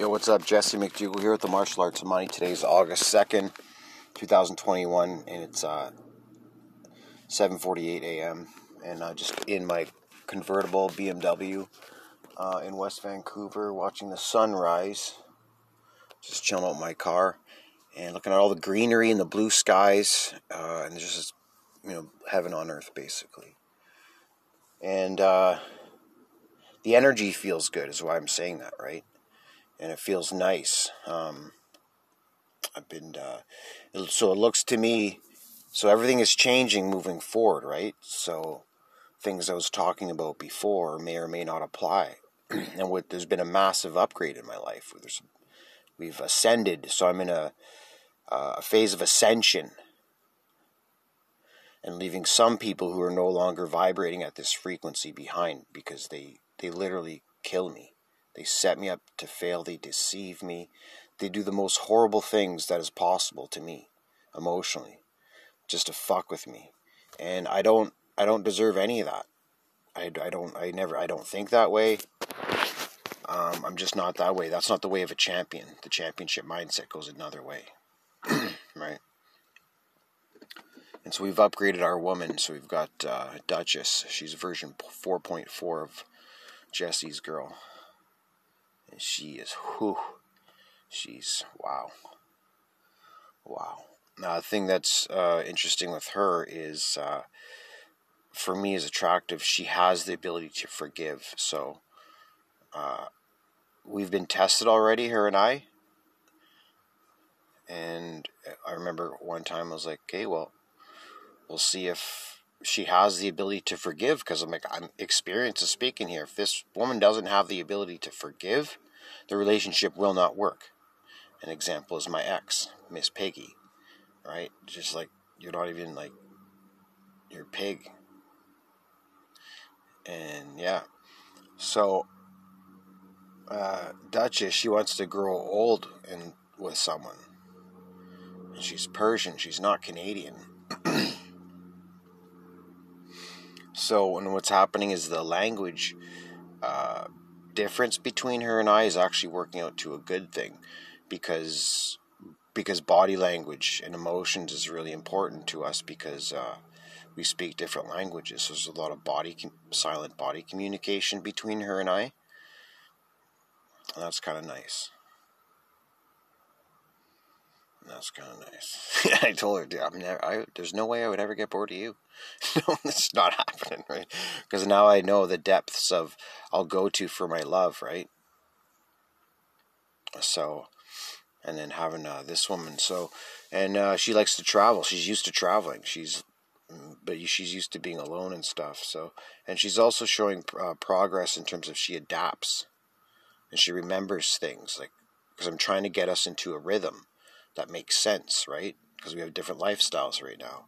Yo, what's up? Jesse McDougal here with the Martial Arts of Money. Today's August 2nd, 2021, and it's uh, 7.48 a.m. And uh, just in my convertible BMW uh, in West Vancouver watching the sunrise. Just chilling out in my car and looking at all the greenery and the blue skies. Uh, and just, you know, heaven on earth, basically. And uh, the energy feels good, is why I'm saying that, right? And it feels nice. Um, I've been uh, so it looks to me so everything is changing moving forward, right? So things I was talking about before may or may not apply, and what there's been a massive upgrade in my life. There's, we've ascended, so I'm in a a phase of ascension. And leaving some people who are no longer vibrating at this frequency behind because they, they literally kill me. They set me up to fail. They deceive me. They do the most horrible things that is possible to me emotionally just to fuck with me. And I don't I don't deserve any of that. I, I don't I never I don't think that way. Um, I'm just not that way. That's not the way of a champion. The championship mindset goes another way. right? And so we've upgraded our woman. So we've got uh, Duchess. She's version 4.4 of Jesse's girl. And she is, whew, she's, wow. Wow. Now, the thing that's uh, interesting with her is, uh, for me, is attractive. She has the ability to forgive. So, uh, we've been tested already, her and I. And I remember one time I was like, okay, well, we'll see if she has the ability to forgive because I'm like I'm experienced speaking here. If this woman doesn't have the ability to forgive, the relationship will not work. An example is my ex, Miss Peggy, right? Just like you're not even like your pig. And yeah, so uh, Duchess, she wants to grow old and with someone. She's Persian. She's not Canadian. So, and what's happening is the language uh, difference between her and I is actually working out to a good thing, because because body language and emotions is really important to us because uh, we speak different languages. So there's a lot of body silent body communication between her and I. And that's kind of nice. That's kind of nice. I told her, I'm never. I, there's no way I would ever get bored of you. no, it's not happening, right? Because now I know the depths of I'll go to for my love, right? So, and then having uh, this woman, so, and uh, she likes to travel. She's used to traveling. She's, mm, but she's used to being alone and stuff. So, and she's also showing uh, progress in terms of she adapts, and she remembers things like because I'm trying to get us into a rhythm that makes sense, right? Because we have different lifestyles right now.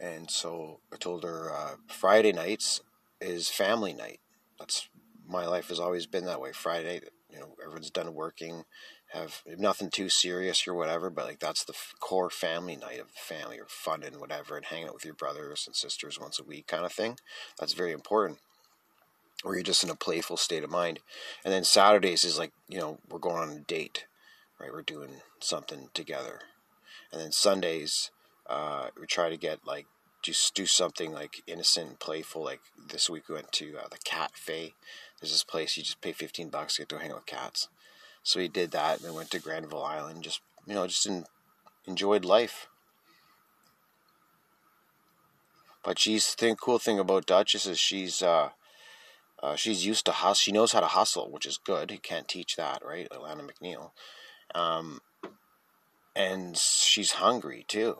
And so I told her uh, Friday nights is family night. That's my life has always been that way. Friday you know, everyone's done working, have nothing too serious or whatever, but like that's the f- core family night of the family or fun and whatever, and hanging out with your brothers and sisters once a week kind of thing. That's very important. Or you're just in a playful state of mind. And then Saturdays is like, you know, we're going on a date right? We're doing something together. And then Sundays, uh, we try to get like just do something like innocent and playful. Like this week we went to uh, the Cafe. There's this place you just pay 15 bucks to get to hang out with cats. So we did that and then went to Granville Island. Just you know, just in, enjoyed life. But she's the cool thing about Duchess is she's uh, uh, she's used to hustle. She knows how to hustle, which is good. You can't teach that, right? Alana McNeil. Um, and she's hungry too.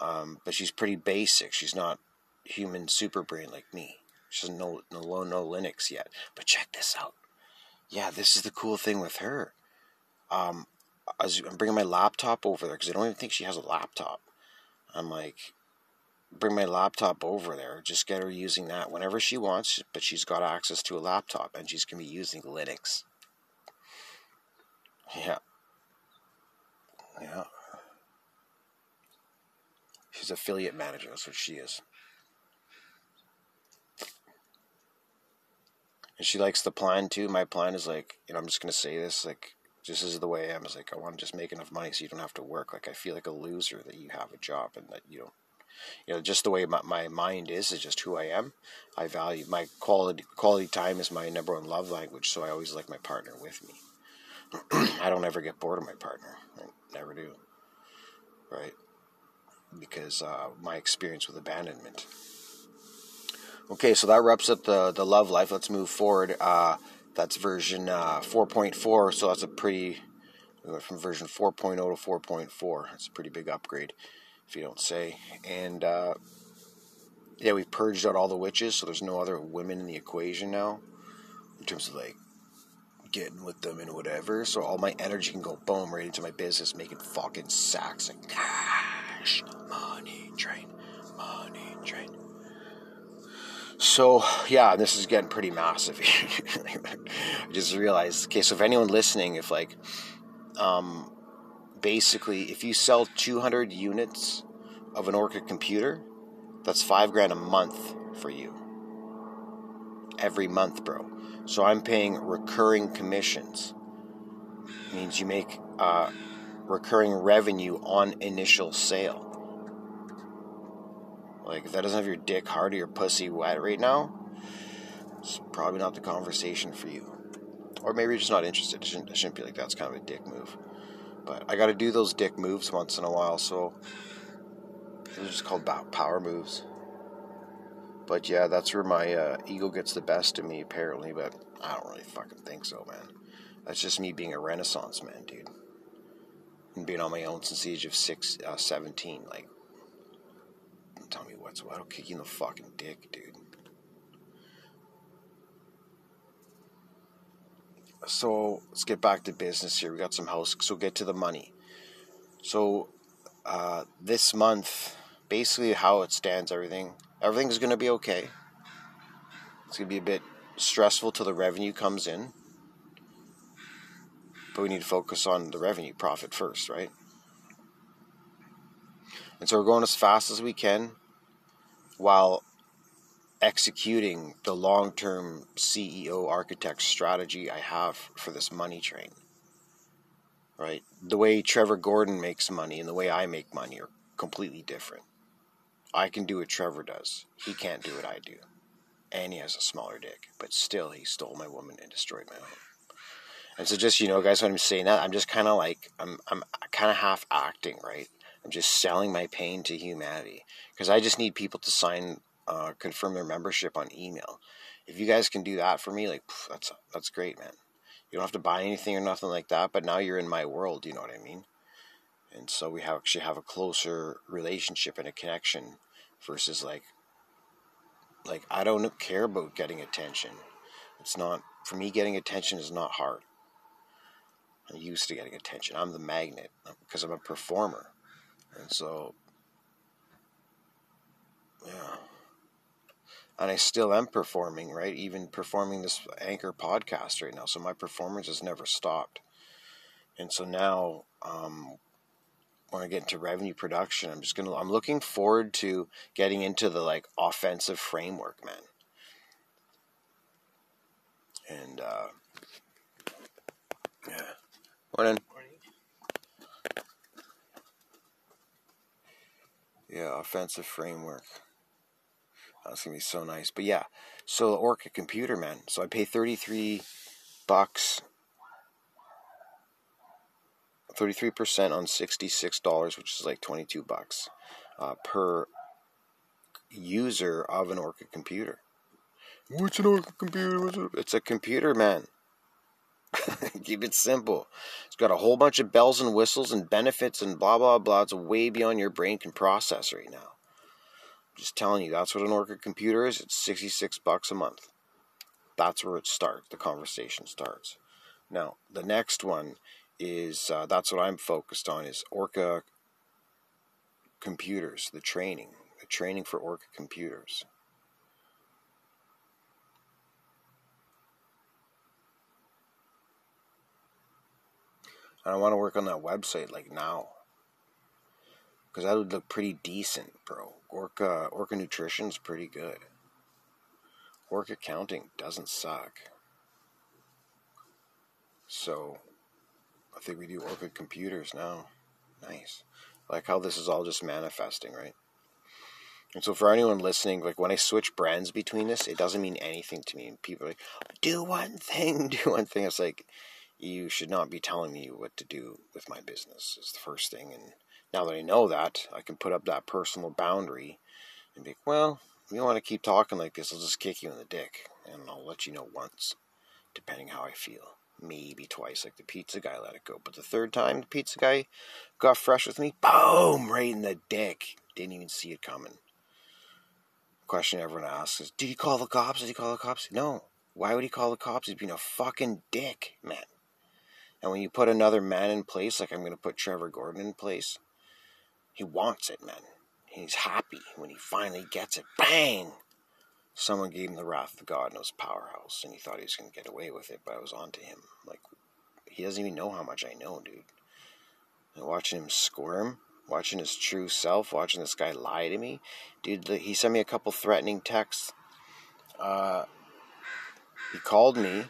Um, but she's pretty basic. She's not human super brain like me. She doesn't know no, no Linux yet. But check this out. Yeah, this is the cool thing with her. Um, I'm bringing my laptop over there because I don't even think she has a laptop. I'm like, bring my laptop over there. Just get her using that whenever she wants. But she's got access to a laptop and she's gonna be using Linux. Yeah. Yeah. She's affiliate manager. That's what she is. And she likes the plan too. My plan is like, you know, I'm just gonna say this, like, just is the way I am is like, I want to just make enough money so you don't have to work. Like, I feel like a loser that you have a job and that you don't, you know, just the way my, my mind is is just who I am. I value my quality quality time is my number one love language. So I always like my partner with me. I don't ever get bored of my partner. I never do. Right? Because uh, my experience with abandonment. Okay, so that wraps up the, the love life. Let's move forward. Uh, that's version uh, 4.4, so that's a pretty, we went from version 4.0 to 4.4. That's a pretty big upgrade, if you don't say. And uh, yeah, we've purged out all the witches, so there's no other women in the equation now, in terms of like getting with them and whatever. So all my energy can go boom right into my business, making fucking sacks and cash, money train, money train. So yeah, this is getting pretty massive. I just realized. Okay, so if anyone listening, if like, um, basically, if you sell 200 units of an Orca computer, that's five grand a month for you. Every month, bro. So I'm paying recurring commissions. It means you make uh, recurring revenue on initial sale. Like, if that doesn't have your dick hard or your pussy wet right now, it's probably not the conversation for you. Or maybe you're just not interested. It shouldn't, it shouldn't be like that's kind of a dick move. But I got to do those dick moves once in a while, so they're just called power moves. But yeah, that's where my uh, ego gets the best of me, apparently. But I don't really fucking think so, man. That's just me being a renaissance man, dude. And being on my own since the age of six, uh, 17. Like, tell me what's what. I'll kick you in the fucking dick, dude. So let's get back to business here. We got some house, so get to the money. So uh, this month, basically how it stands, everything, everything's going to be okay. It's going to be a bit stressful till the revenue comes in, but we need to focus on the revenue profit first, right? And so we're going as fast as we can while executing the long term CEO architect strategy I have for this money train. Right? The way Trevor Gordon makes money and the way I make money are completely different. I can do what Trevor does, he can't do what I do. And he has a smaller dick, but still, he stole my woman and destroyed my home. And so, just you know, guys, when I'm saying that, I'm just kind of like I'm I'm kind of half acting, right? I'm just selling my pain to humanity because I just need people to sign, uh, confirm their membership on email. If you guys can do that for me, like that's that's great, man. You don't have to buy anything or nothing like that, but now you're in my world. You know what I mean? And so we have actually have a closer relationship and a connection versus like like I don't care about getting attention. It's not for me. Getting attention is not hard. I'm used to getting attention. I'm the magnet because I'm a performer. And so, yeah. And I still am performing, right? Even performing this Anchor podcast right now. So my performance has never stopped. And so now, um, when I get into revenue production, I'm just gonna, I'm looking forward to getting into the like offensive framework, man. And, uh, yeah. Morning. Yeah, offensive framework. That's gonna be so nice. But yeah, so the Orca computer, man. So I pay thirty three bucks, thirty three percent on sixty six dollars, which is like twenty two bucks uh, per user of an Orca computer. What's an Orca computer? It's a computer, man. Keep it simple. It's got a whole bunch of bells and whistles and benefits and blah blah blah. It's way beyond your brain can process right now. I'm just telling you, that's what an Orca computer is. It's 66 bucks a month. That's where it starts. The conversation starts. Now, the next one is uh, that's what I'm focused on is Orca computers, the training, the training for Orca computers. And I want to work on that website like now. Because that would look pretty decent, bro. Orca, Orca Nutrition's pretty good. Orca Accounting doesn't suck. So I think we do Orchid Computers now. Nice. Like how this is all just manifesting, right? And so for anyone listening, like when I switch brands between this, it doesn't mean anything to me. And people are like, do one thing, do one thing. It's like, you should not be telling me what to do with my business is the first thing. And now that I know that, I can put up that personal boundary and be like, well, if you want to keep talking like this, I'll just kick you in the dick. And I'll let you know once, depending how I feel. Maybe twice, like the pizza guy let it go. But the third time the pizza guy got fresh with me, boom, right in the dick. Didn't even see it coming question everyone asks is, did he call the cops? Did he call the cops? No. Why would he call the cops? He's being a fucking dick, man. And when you put another man in place, like I'm going to put Trevor Gordon in place, he wants it, man. He's happy when he finally gets it. Bang! Someone gave him the wrath of God in his powerhouse, and he thought he was going to get away with it, but I was on to him. Like, he doesn't even know how much I know, dude. And watching him squirm, watching his true self, watching this guy lie to me. Dude, he sent me a couple threatening texts. Uh, he called me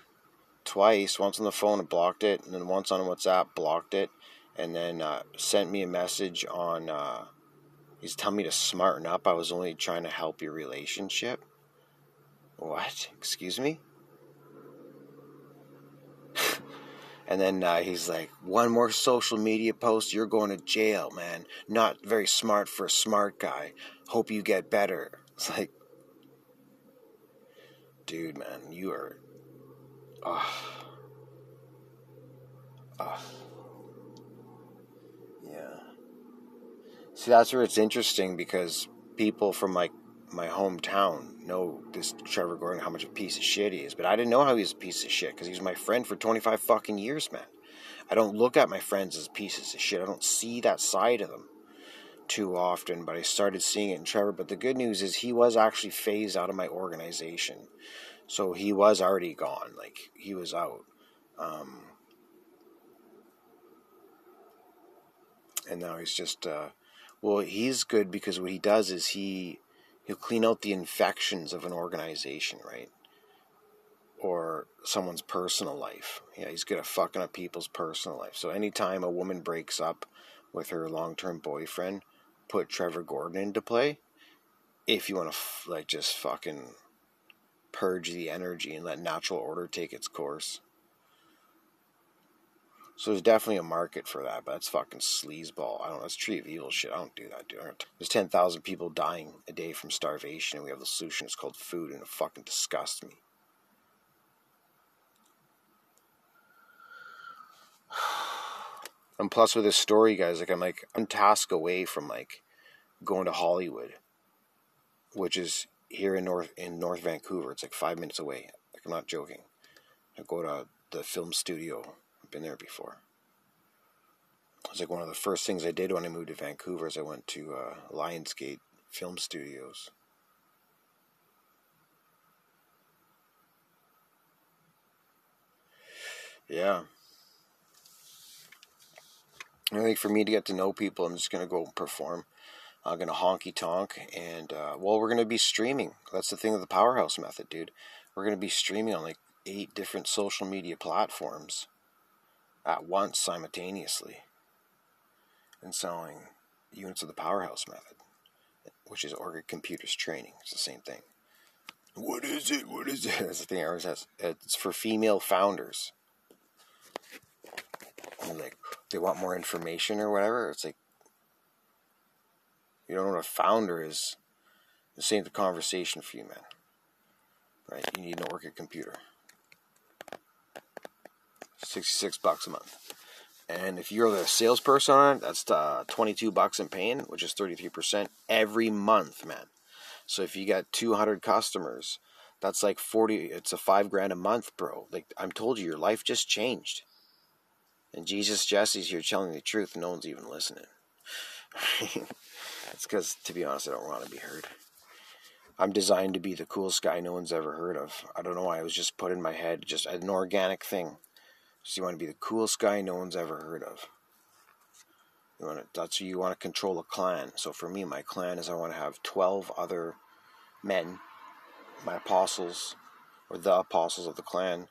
twice, once on the phone and blocked it, and then once on WhatsApp, blocked it, and then uh, sent me a message on. Uh, he's telling me to smarten up. I was only trying to help your relationship. What? Excuse me? And then uh, he's like, one more social media post, you're going to jail, man. Not very smart for a smart guy. Hope you get better. It's like, dude, man, you are. Uh, uh, yeah. See, that's where it's interesting because people from like my hometown know this Trevor Gordon how much a piece of shit he is, but I didn't know how he was a piece of shit because he was my friend for 25 fucking years, man. I don't look at my friends as pieces of shit. I don't see that side of them too often, but I started seeing it in Trevor. But the good news is he was actually phased out of my organization. So he was already gone. Like, he was out. Um, and now he's just, uh, well, he's good because what he does is he he'll clean out the infections of an organization, right? Or someone's personal life. Yeah, he's good at fucking up people's personal life. So anytime a woman breaks up with her long-term boyfriend, put Trevor Gordon into play. If you want to f- like just fucking purge the energy and let natural order take its course. So there's definitely a market for that, but that's fucking sleazeball. I don't know. That's tree of evil shit. I don't do that, dude. There's 10,000 people dying a day from starvation, and we have the solution. It's called food, and it fucking disgusts me. And plus, with this story, guys, like I'm like I'm task away from like going to Hollywood, which is here in North in North Vancouver. It's like five minutes away. Like I'm not joking. I go to the film studio been there before. It was like one of the first things I did when I moved to Vancouver is I went to uh, Lionsgate Film Studios. Yeah. I think for me to get to know people, I'm just going to go perform. I'm going to honky tonk. And, uh, well, we're going to be streaming. That's the thing with the Powerhouse Method, dude. We're going to be streaming on like eight different social media platforms at once simultaneously and selling units of the powerhouse method, which is Orchid Computers Training. It's the same thing. What is it? What is it? That's the thing I always has. It's for female founders. And like they want more information or whatever. It's like you don't know what a founder is. The conversation for you, man. Right? You need an Orchid computer. 66 bucks a month. And if you're the salesperson on it, that's uh, 22 bucks in paying, which is 33% every month, man. So if you got 200 customers, that's like 40, it's a five grand a month, bro. Like I'm told you, your life just changed. And Jesus Jesse's here telling the truth, no one's even listening. it's because, to be honest, I don't want to be heard. I'm designed to be the coolest guy no one's ever heard of. I don't know why. It was just put in my head, just an organic thing. So you want to be the coolest guy no one's ever heard of. You want to, that's you want to control a clan. So for me, my clan is I want to have 12 other men, my apostles, or the apostles of the clan,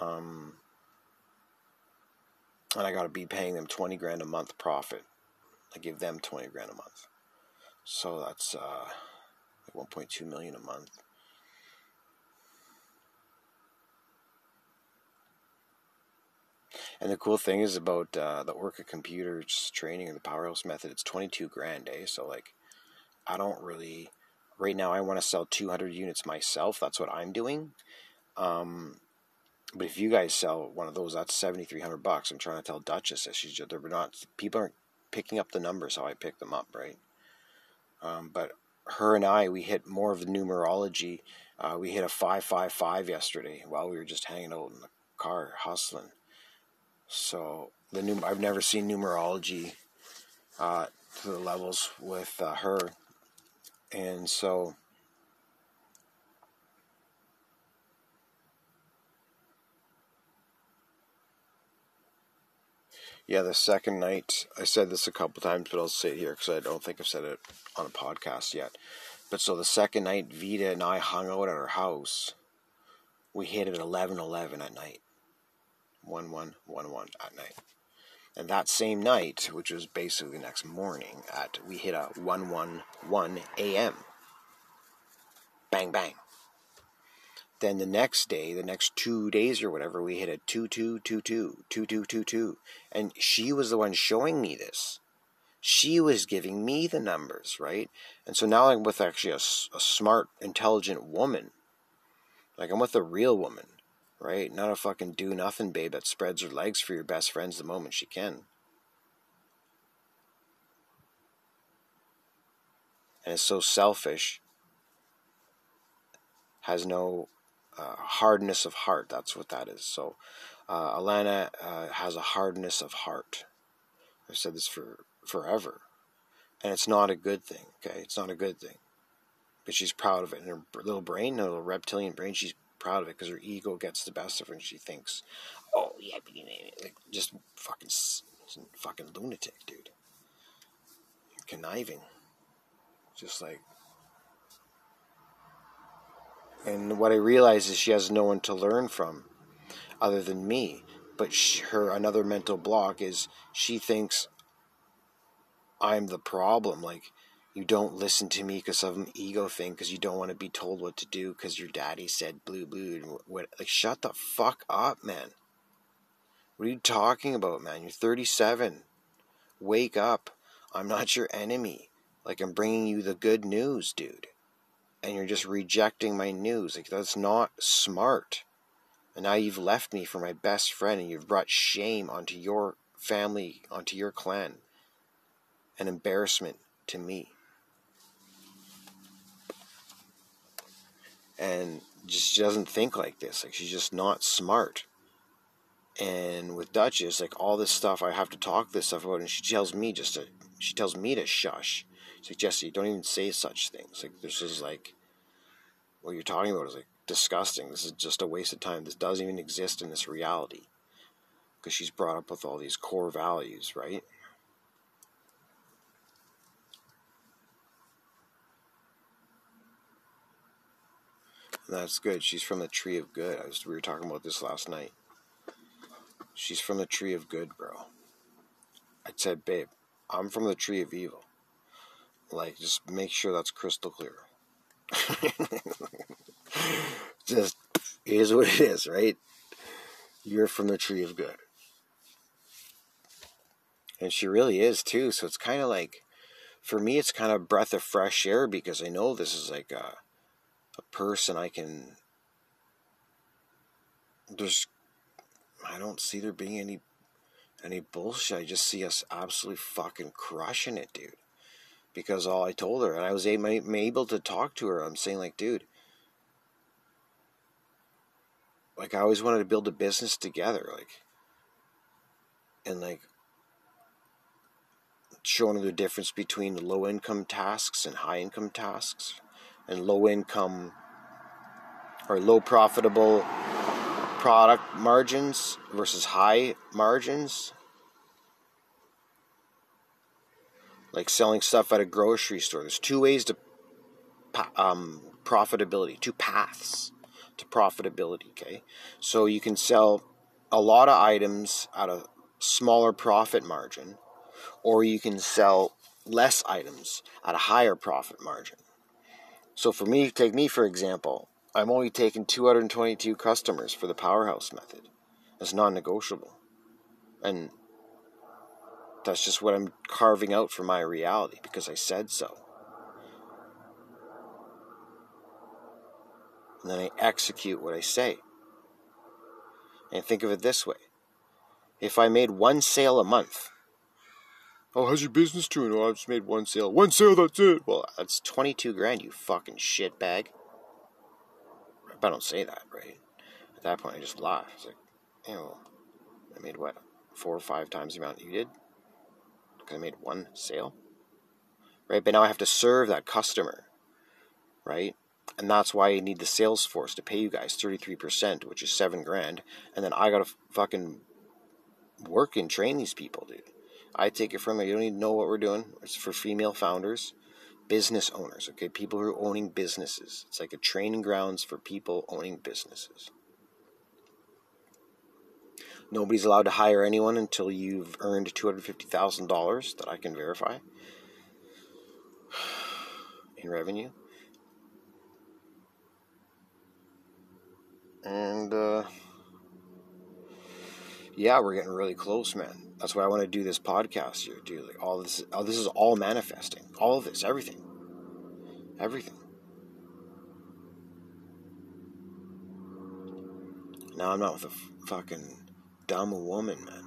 um, and I got to be paying them 20 grand a month profit. I give them 20 grand a month. So that's uh, 1.2 million a month. And the cool thing is about uh, the Orca computers training or the powerhouse method, it's 22 grand, eh? So, like, I don't really, right now, I want to sell 200 units myself. That's what I'm doing. Um, but if you guys sell one of those, that's 7,300 bucks. I'm trying to tell Duchess that she's just, they're not, people aren't picking up the numbers how I pick them up, right? Um, but her and I, we hit more of the numerology. Uh, we hit a 555 yesterday while we were just hanging out in the car hustling. So the new I've never seen numerology uh, to the levels with uh, her, and so. Yeah, the second night, I said this a couple times, but I'll say it here because I don't think I've said it on a podcast yet. But so the second night, Vita and I hung out at her house. We hit it at 11 11 at night. 1 1 1 1 at night. And that same night, which was basically the next morning, at we hit a 1 1 1 a.m. Bang bang. Then the next day, the next two days or whatever, we hit a 2 2 2 2 2 2 2 2. And she was the one showing me this. She was giving me the numbers, right? And so now I'm with actually a, a smart, intelligent woman. Like I'm with a real woman right? Not a fucking do nothing babe that spreads her legs for your best friends the moment she can. And is so selfish, has no uh, hardness of heart. That's what that is. So, uh, Alana uh, has a hardness of heart. I've said this for forever. And it's not a good thing, okay? It's not a good thing. But she's proud of it. In her little brain, her little reptilian brain, she's proud of it because her ego gets the best of her and she thinks, oh, yeah, like, just fucking, fucking lunatic, dude. Conniving. Just like. And what I realize is she has no one to learn from other than me. But she, her another mental block is she thinks I'm the problem. Like, you don't listen to me because of an ego thing because you don't want to be told what to do because your daddy said blue blue and what like shut the fuck up man. What are you talking about man? You're 37 wake up. I'm not your enemy. Like i'm bringing you the good news dude. And you're just rejecting my news. Like that's not smart. And now you've left me for my best friend and you've brought shame onto your family onto your clan. And embarrassment to me and just doesn't think like this. Like she's just not smart. And with Duchess, like all this stuff, I have to talk this stuff about, and she tells me just to, she tells me to shush. She's like, Jesse, don't even say such things. Like this is like, what you're talking about is like disgusting. This is just a waste of time. This doesn't even exist in this reality. Because she's brought up with all these core values, right? That's good. She's from the tree of good. Was, we were talking about this last night. She's from the tree of good, bro. I said, babe, I'm from the tree of evil. Like, just make sure that's crystal clear. just is what it is, right? You're from the tree of good. And she really is too. So it's kind of like, for me, it's kind of breath of fresh air because I know this is like a a person I can there's I don't see there being any any bullshit. I just see us absolutely fucking crushing it, dude. Because all I told her, and I was able to talk to her, I'm saying, like, dude, like, I always wanted to build a business together, like, and like, showing the difference between low income tasks and high income tasks and low income or low profitable product margins versus high margins. Like selling stuff at a grocery store. There's two ways to um, profitability, two paths to profitability. Okay, so you can sell a lot of items at a smaller profit margin, or you can sell less items at a higher profit margin. So for me, take me for example, I'm only taking 222 customers for the powerhouse method. It's non-negotiable. And that's just what I'm carving out for my reality because I said so. And then I execute what I say. And think of it this way if I made one sale a month, oh, how's your business doing? Oh, I've just made one sale. One sale, that's it. Well, that's 22 grand, you fucking shitbag. I don't say that, right? At that point, I just laugh. It's like, you know, I made what? Four or five times the amount you did? Because I made one sale? Right? But now I have to serve that customer, right? And that's why I need the sales force to pay you guys 33%, which is seven grand. And then I got to fucking work and train these people, dude. I take it from you. Don't even know what we're doing. It's for female founders, business owners, okay? People who are owning businesses. It's like a training grounds for people owning businesses. Nobody's allowed to hire anyone until you've earned $250,000 that I can verify in revenue. And, uh, yeah, we're getting really close, man. That's why I want to do this podcast here, dude. Like all this, all this is all manifesting. All of this, everything, everything. Now I'm not with a fucking dumb woman, man.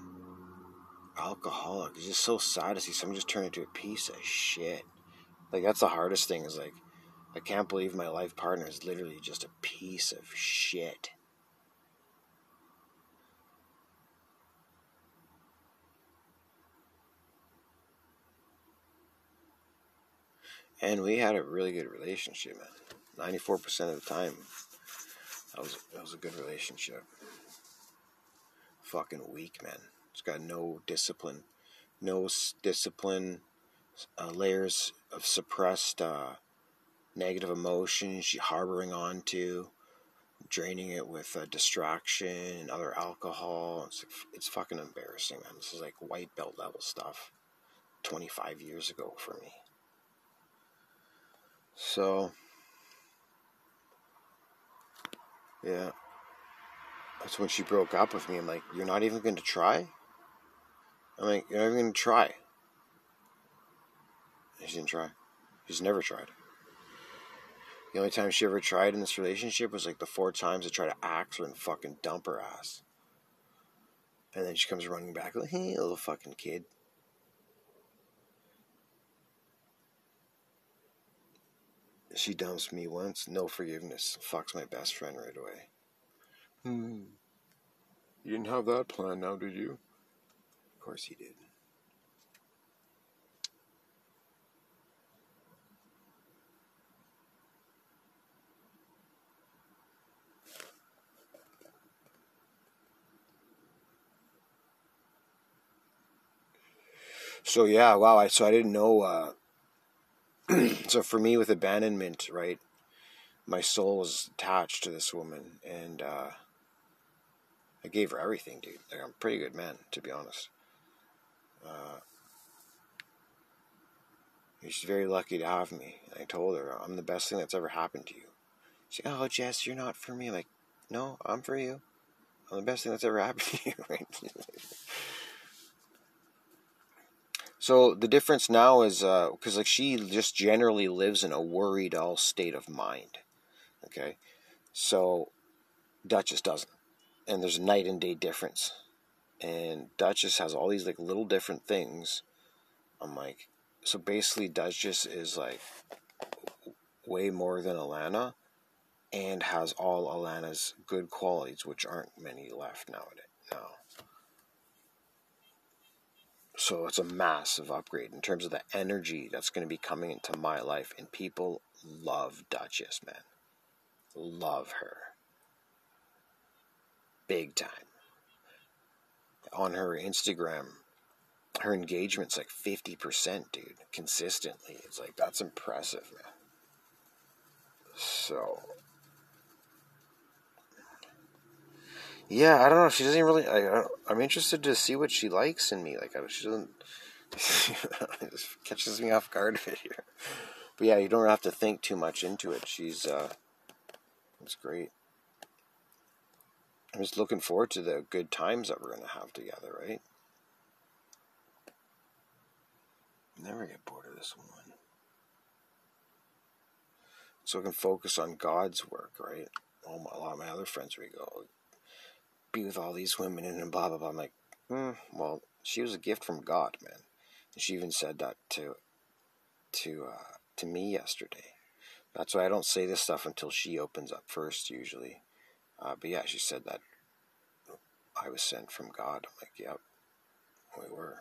Alcoholic. It's just so sad to see someone just turn into a piece of shit. Like that's the hardest thing. Is like I can't believe my life partner is literally just a piece of shit. And we had a really good relationship, man. Ninety-four percent of the time, that was that was a good relationship. Fucking weak, man. It's got no discipline, no discipline, uh, layers of suppressed uh, negative emotions she harboring onto, draining it with uh, distraction and other alcohol. It's it's fucking embarrassing, man. This is like white belt level stuff. Twenty five years ago for me. So, yeah. That's when she broke up with me. I'm like, you're not even going to try? I'm like, you're not even going to try. And she didn't try. She's never tried. The only time she ever tried in this relationship was like the four times I tried to axe her and fucking dump her ass. And then she comes running back like, hey, little fucking kid. She dumps me once, no forgiveness. Fucks my best friend right away. Hmm. You didn't have that plan now, did you? Of course he did. So yeah, wow. I so I didn't know uh, so for me with abandonment, right, my soul was attached to this woman, and uh, I gave her everything, dude. Like I'm a pretty good man, to be honest. Uh, she's very lucky to have me. I told her I'm the best thing that's ever happened to you. She's like, "Oh, Jess, you're not for me." I'm like, no, I'm for you. I'm the best thing that's ever happened to you. Right? So the difference now is because uh, like she just generally lives in a worried all state of mind. Okay, so Duchess doesn't, and there's a night and day difference. And Duchess has all these like little different things. I'm like, so basically Duchess is like way more than Alana, and has all Alana's good qualities, which aren't many left nowadays. Now. So it's a massive upgrade in terms of the energy that's going to be coming into my life. And people love Duchess, man. Love her. Big time. On her Instagram, her engagement's like 50%, dude. Consistently. It's like, that's impressive, man. So, Yeah, I don't know. She doesn't really. I, I'm interested to see what she likes in me. Like, she doesn't. it just catches me off guard bit here. But yeah, you don't have to think too much into it. She's. uh It's great. I'm just looking forward to the good times that we're to have together, right? Never get bored of this one. So I can focus on God's work, right? All my, a lot of my other friends we go be with all these women and blah blah blah. I'm like, hmm, well, she was a gift from God, man. And she even said that to to uh, to me yesterday. That's why I don't say this stuff until she opens up first, usually. Uh, but yeah, she said that I was sent from God. I'm like, yep, we were.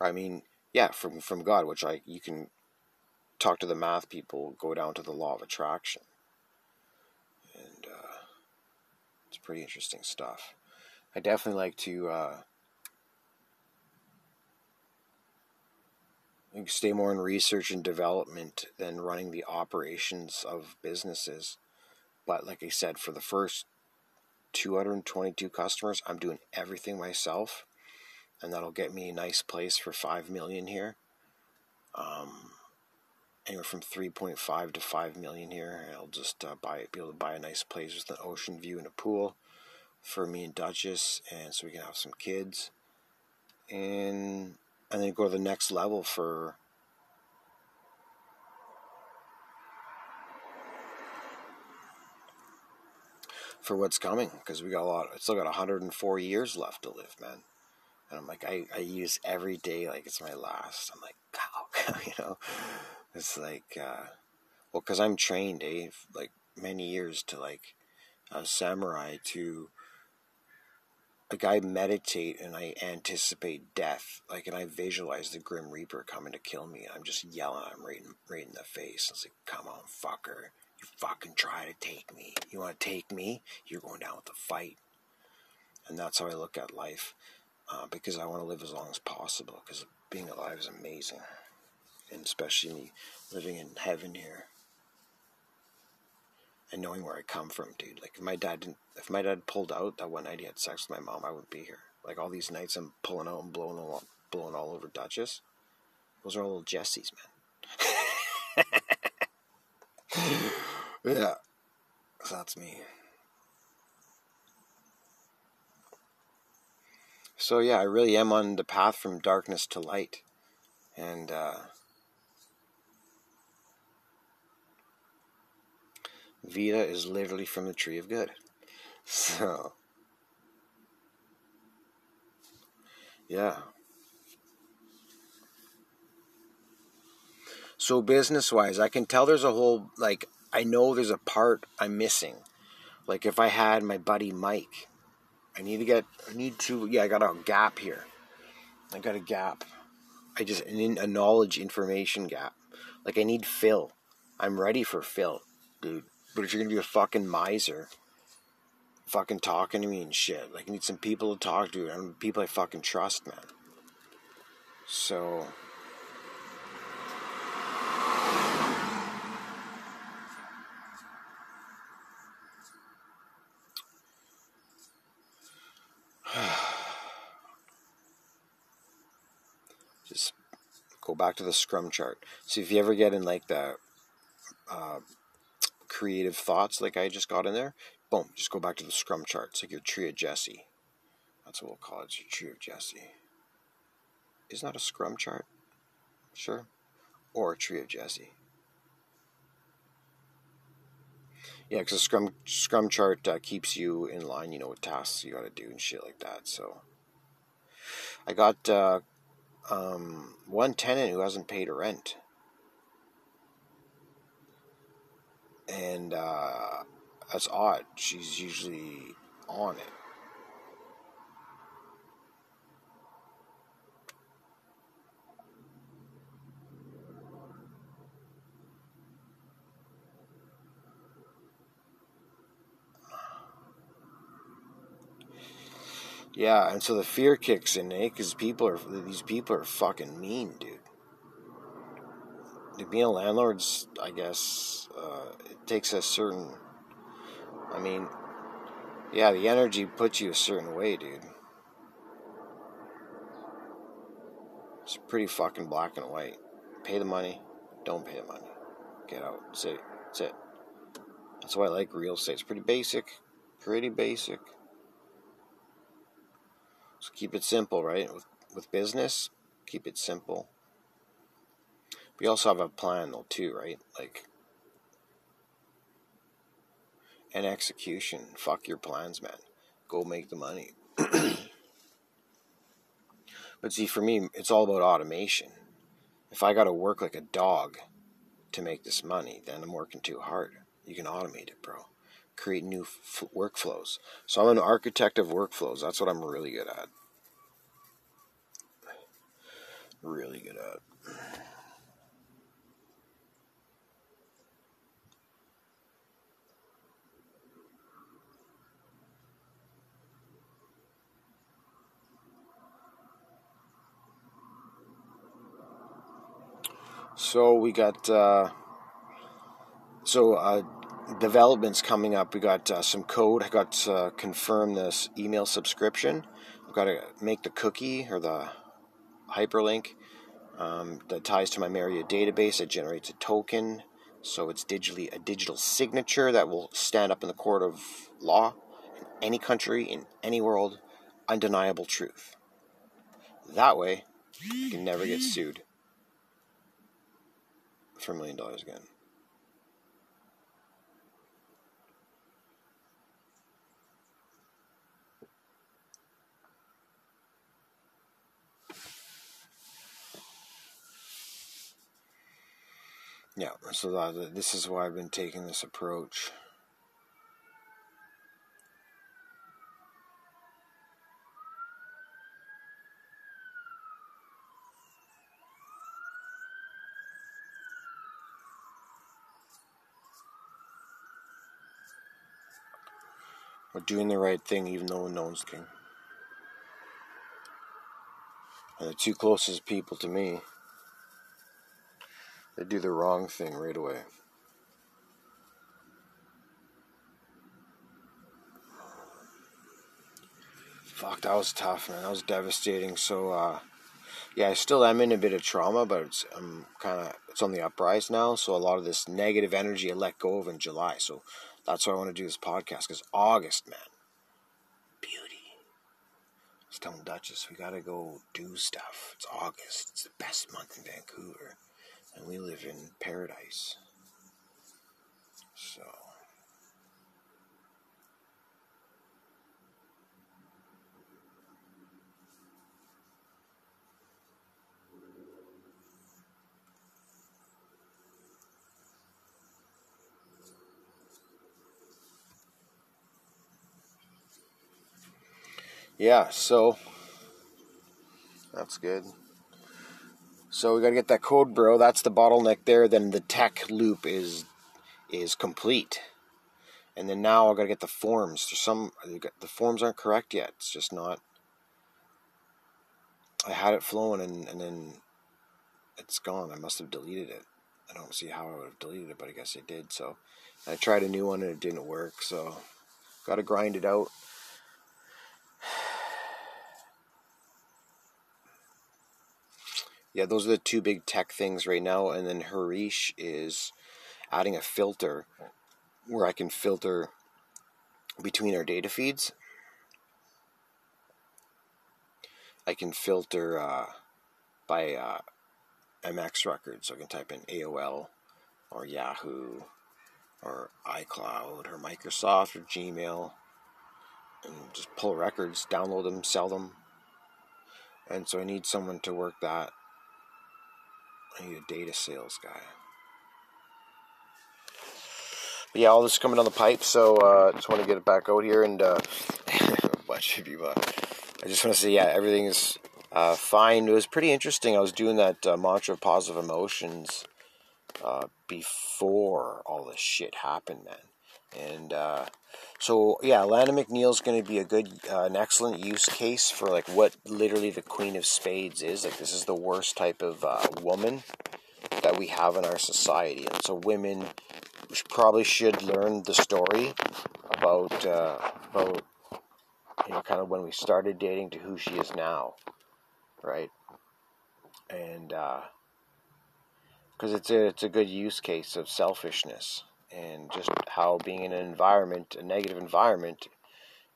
I mean, yeah, from from God, which I you can talk to the math people, go down to the law of attraction, and uh, it's pretty interesting stuff. I definitely like to uh, stay more in research and development than running the operations of businesses. But like I said, for the first 222 customers, I'm doing everything myself and that'll get me a nice place for five million here. Um, anywhere from 3.5 to 5 million here. I'll just uh, buy be able to buy a nice place with an ocean view and a pool for me and Duchess, and so we can have some kids, and and then go to the next level for. For what's coming, because we got a lot. It's still got 104 years left to live, man. And I'm like, I, I use every day like it's my last. I'm like, wow, you know, it's like, uh, well, because I'm trained, eh, like many years to like a samurai to like I meditate and I anticipate death, like, and I visualize the Grim Reaper coming to kill me. I'm just yelling, I'm right in, right in the face. It's like, come on, fucker, you fucking try to take me. You want to take me? You're going down with the fight. And that's how I look at life uh, because I want to live as long as possible because being alive is amazing. And especially living in heaven here and knowing where I come from, dude. Like if my dad didn't, if my dad pulled out that one night he had sex with my mom, I wouldn't be here. Like all these nights I'm pulling out and blowing all, blowing all over Duchess. Those are all little Jessies, man. yeah, so that's me. So yeah, I really am on the path from darkness to light, and uh, Vita is literally from the tree of good. So yeah. So business wise, I can tell there's a whole like I know there's a part I'm missing. Like if I had my buddy Mike I need to get, I need to, yeah, I got a gap here. I got a gap. I just, a knowledge information gap. Like, I need Phil. I'm ready for Phil, dude. But if you're gonna be a fucking miser, fucking talking to me and shit, like, I need some people to talk to, and people I fucking trust, man. So, go back to the scrum chart. So if you ever get in like the uh, creative thoughts like I just got in there, boom, just go back to the scrum chart. It's like your tree of Jesse. That's what we'll call it, it's your tree of Jesse. Isn't that a scrum chart? Sure. Or a tree of Jesse. Yeah, because the scrum scrum chart uh, keeps you in line, you know, with tasks you got to do and shit like that. So, I got uh, um, one tenant who hasn't paid rent. And uh, that's odd. She's usually on it. Yeah, and so the fear kicks in, eh? Because people are these people are fucking mean, dude. being a landlord's, I guess, uh, it takes a certain. I mean, Yeah, the energy puts you a certain way, dude. It's pretty fucking black and white. Pay the money, don't pay the money. Get out. That's it. That's it. That's why I like real estate. It's pretty basic. Pretty basic. So keep it simple, right? With, with business, keep it simple. We also have a plan, though, too, right? Like, and execution. Fuck your plans, man. Go make the money. but see, for me, it's all about automation. If I got to work like a dog to make this money, then I'm working too hard. You can automate it, bro. Create new f- workflows. So I'm an architect of workflows. That's what I'm really good at. Really good at. So we got uh, so uh, developments coming up. We got uh, some code. I got to uh, confirm this email subscription. I've got to make the cookie or the hyperlink um, that ties to my Maria database. It generates a token, so it's digitally a digital signature that will stand up in the court of law in any country in any world. Undeniable truth. That way, you can never get sued for a million dollars again. Yeah, so that, this is why I've been taking this approach. We're doing the right thing even though no one's king. And the two closest people to me, they do the wrong thing right away. Fuck, that was tough, man. That was devastating. So, uh, yeah, I still am in a bit of trauma, but it's I'm kind of it's on the uprise now. So a lot of this negative energy I let go of in July. So that's why I want to do this podcast because August, man, beauty. Telling Duchess we gotta go do stuff. It's August. It's the best month in Vancouver, and we live in paradise. So. yeah, so that's good. So we got to get that code, bro. That's the bottleneck there. Then the tech loop is is complete, and then now I got to get the forms. There's some the forms aren't correct yet. It's just not. I had it flowing, and and then it's gone. I must have deleted it. I don't see how I would have deleted it, but I guess I did. So I tried a new one and it didn't work. So got to grind it out. Yeah, those are the two big tech things right now. And then Harish is adding a filter where I can filter between our data feeds. I can filter uh, by uh, MX records. So I can type in AOL or Yahoo or iCloud or Microsoft or Gmail and just pull records, download them, sell them. And so I need someone to work that I need a data sales guy. But yeah, all this is coming down the pipe, so uh, just want to get it back out here and uh, bunch of you. Uh, I just want to say, yeah, everything is uh, fine. It was pretty interesting. I was doing that uh, mantra of positive emotions uh, before all this shit happened, man. And uh, so, yeah, Lana McNeil's going to be a good, uh, an excellent use case for like what literally the Queen of Spades is. Like, this is the worst type of uh, woman that we have in our society. And so, women probably should learn the story about uh, about you know kind of when we started dating to who she is now, right? And because uh, it's a it's a good use case of selfishness and just how being in an environment, a negative environment,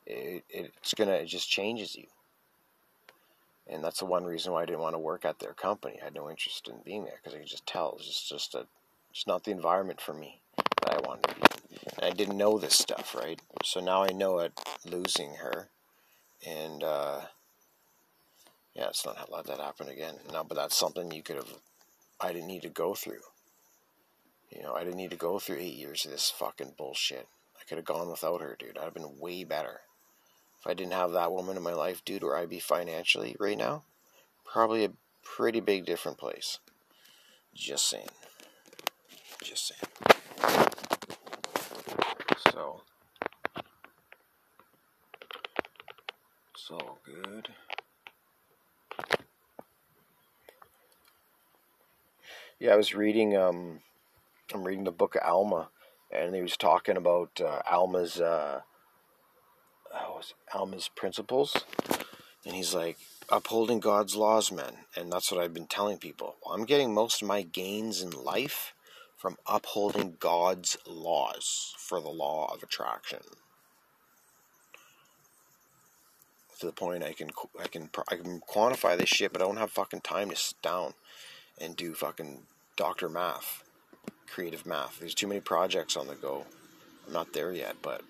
it, it's gonna it just changes you. And that's the one reason why I didn't want to work at their company. I had no interest in being there because I could just tell it's just just a it's not the environment for me that I wanted to be. And I didn't know this stuff, right? So now I know it losing her, and uh, yeah, it's not let that happen again. No, but that's something you could have. I didn't need to go through. You know, I didn't need to go through eight years of this fucking bullshit. I could have gone without her, dude. I'd have been way better. If I didn't have that woman in my life, dude, where I'd be financially right now, probably a pretty big different place. Just saying. Just saying. So, it's all good. Yeah, I was reading. Um, I'm reading the book of Alma, and he was talking about uh, Alma's uh, Alma's principles, and he's like upholding God's laws, man, and that's what I've been telling people. I'm getting most of my gains in life from upholding God's laws for the law of attraction. To the point I can I can I can quantify this shit, but I don't have fucking time to sit down and do fucking doctor math creative math. There's too many projects on the go. I'm not there yet, but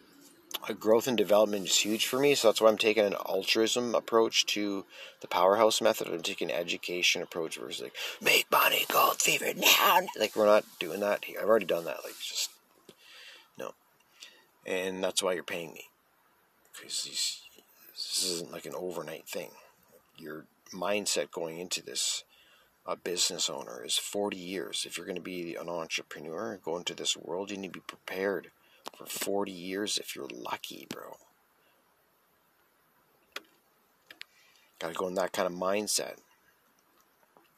uh, growth and development is huge for me. So that's why I'm taking an altruism approach to the powerhouse method. I'm taking an education approach versus like make money, gold fever now. Like we're not doing that here. I've already done that. Like just no, and that's why you're paying me because this isn't like an overnight thing. Your mindset going into this a business owner is 40 years. If you're going to be an entrepreneur, go into this world, you need to be prepared for 40 years if you're lucky, bro. Got to go in that kind of mindset.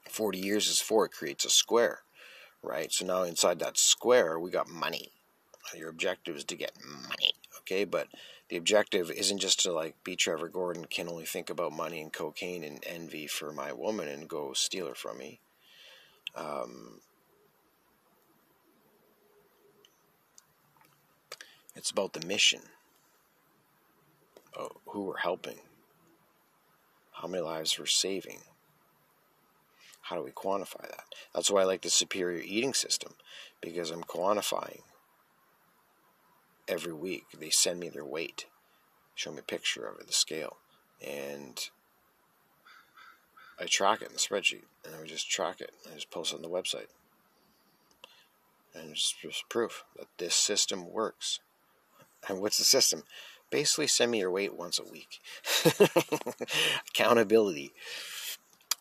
40 years is four, it creates a square, right? So now inside that square, we got money. Your objective is to get money, okay? But the objective isn't just to like be Trevor Gordon, can only think about money and cocaine and envy for my woman and go steal her from me. Um, it's about the mission. Oh, who we're helping. How many lives we're saving. How do we quantify that? That's why I like the superior eating system because I'm quantifying every week. They send me their weight, show me a picture of it, the scale, and I track it in the spreadsheet, and I just track it. I just post it on the website, and it's just proof that this system works. And what's the system? Basically, send me your weight once a week. Accountability.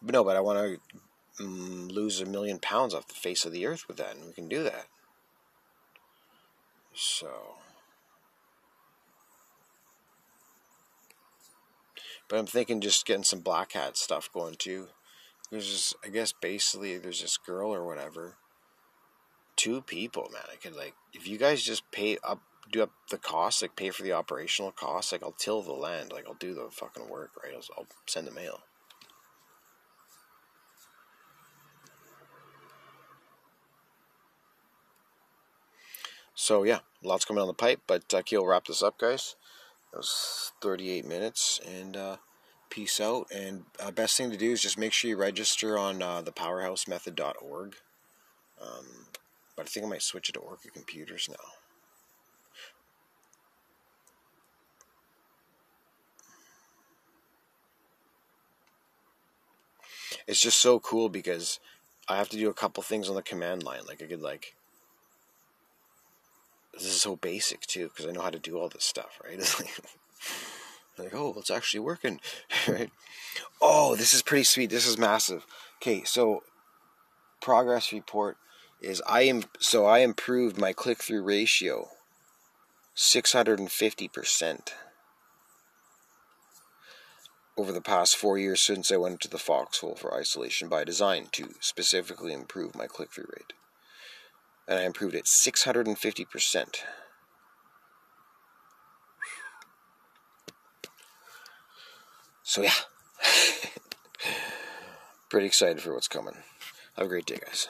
But no, but I want to mm, lose a million pounds off the face of the earth with that, and we can do that. So. But I'm thinking just getting some black hat stuff going too. There's just, I guess, basically, there's this girl or whatever. Two people, man. I could like, if you guys just pay up, do up the cost, like pay for the operational costs, like I'll till the land, like I'll do the fucking work, right? I'll, I'll send the mail. So yeah, lots coming on the pipe, but uh, Keel wrap this up, guys. That was 38 minutes, and uh, peace out. And uh, best thing to do is just make sure you register on uh, the powerhousemethod.org. Um, but I think I might switch it to Orca Computers now. It's just so cool because I have to do a couple things on the command line. Like I could like this is so basic too because I know how to do all this stuff, right? It's like, like, oh, it's actually working, right? Oh, this is pretty sweet. This is massive. Okay, so progress report is I am so I improved my click through ratio six hundred and fifty percent over the past four years since I went to the foxhole for isolation by design to specifically improve my click through rate and I improved it 650%. So, yeah. Pretty excited for what's coming. Have a great day, guys.